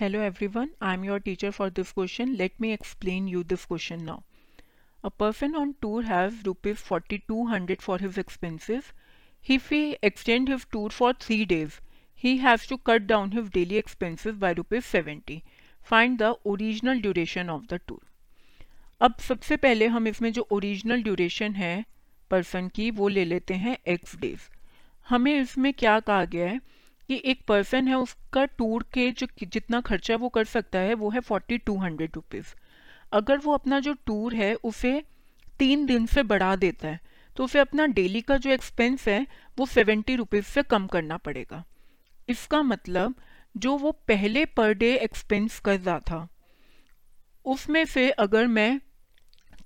Hello everyone I am your teacher for this question let me explain you this question now a person on tour have rupees forty two hundred for his expenses if he extend his tour for three days he have to cut down his daily expenses by rupees seventy find the original duration of the tour अब सबसे पहले हम इसमें जो original duration है person की, वो ले लेते हैं एक्स डेज़ हमें इसमें क्या कहा गया है? कि एक पर्सन है, उसका टूर के जो जितना खर्चा वो कर सकता है, वो है फोर्टी टू हंड्रेड रुपीज़ अगर वो अपना जो टूर है, उसे तीन दिन से बढ़ा देता है तो उसे अपना डेली का जो एक्सपेंस है, वो सेवेंटी रुपीज़ से कम करना पड़ेगा. इसका मतलब जो वो पहले पर डे एक्सपेंस कर रहा था, उसमें से अगर मैं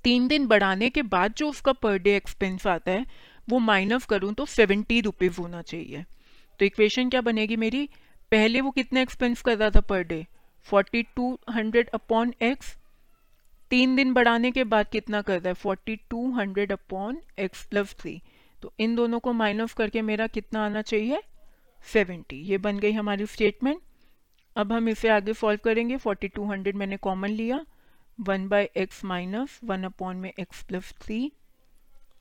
तीन दिन बढ़ाने के बाद जो उसका पर डे एक्सपेंस आता है, वो माइनस करूँ तो सेवेंटी रुपीज़ होना चाहिए. तो इक्वेशन क्या बनेगी मेरी? पहले वो कितना एक्सपेंस कर रहा था per day forty two hundred upon x तीन दिन बढ़ाने के बाद कितना कर रहा है? Forty two hundred upon x plus three तो इन दोनों को माइनस करके मेरा कितना आना चाहिए? सेवेंटी ये बन गई हमारी स्टेटमेंट अब हम इसे आगे सॉल्व करेंगे. फोर्टी टू हंड्रेड मैंने कॉमन लिया. One by x minus one upon में x plus three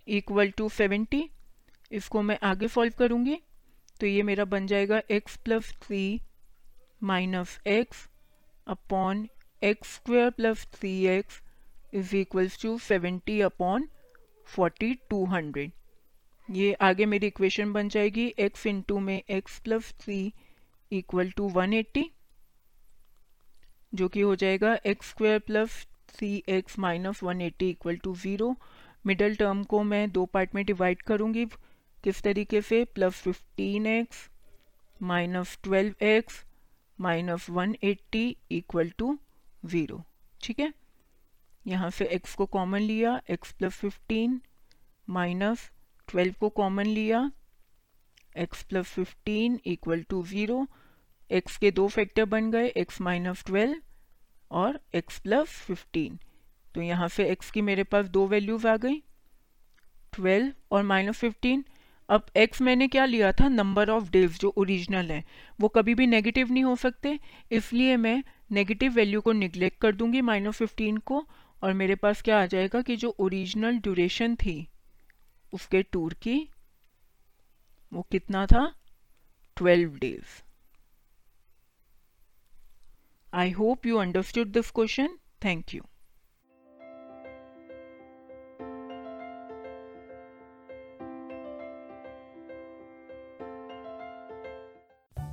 equal to seventy इसको मैं आगे सॉल्व करूँगी. तो ये मेरा बन जाएगा x plus three minus x upon x square plus three x is equals to seventy upon forty two hundred ये आगे मेरी इक्वेशन बन जाएगी x इंटू में x plus three equal to one eighty जो कि हो जाएगा x square plus three x minus one eighty equal to zero middle term को मैं दो पार्ट में डिवाइड करूँगी। किस तरीके से? Plus fifteen x minus twelve x minus one eighty equal to zero ठीक है? यहाँ से x को कॉमन लिया, x plus fifteen minus twelve को कॉमन लिया, x plus fifteen equal to zero x के दो फैक्टर बन गए, x माइनस ट्वेल्व और x प्लस फिफ्टीन तो यहाँ से x की मेरे पास दो वैल्यूज़ आ गई ट्वेल्व और माइनस फिफ्टीन अब x मैंने क्या लिया था? नंबर ऑफ़ डेज़ जो ओरिजिनल है, वो कभी भी नेगेटिव नहीं हो सकते। इसलिए मैं नेगेटिव वैल्यू को निग्लेक्ट कर दूँगी माइनस फिफ्टीन को, और मेरे पास क्या आ जाएगा कि जो ओरिजिनल ड्यूरेशन थी, उसके टूर की, वो कितना था? Twelve days I hope you understood this question thank you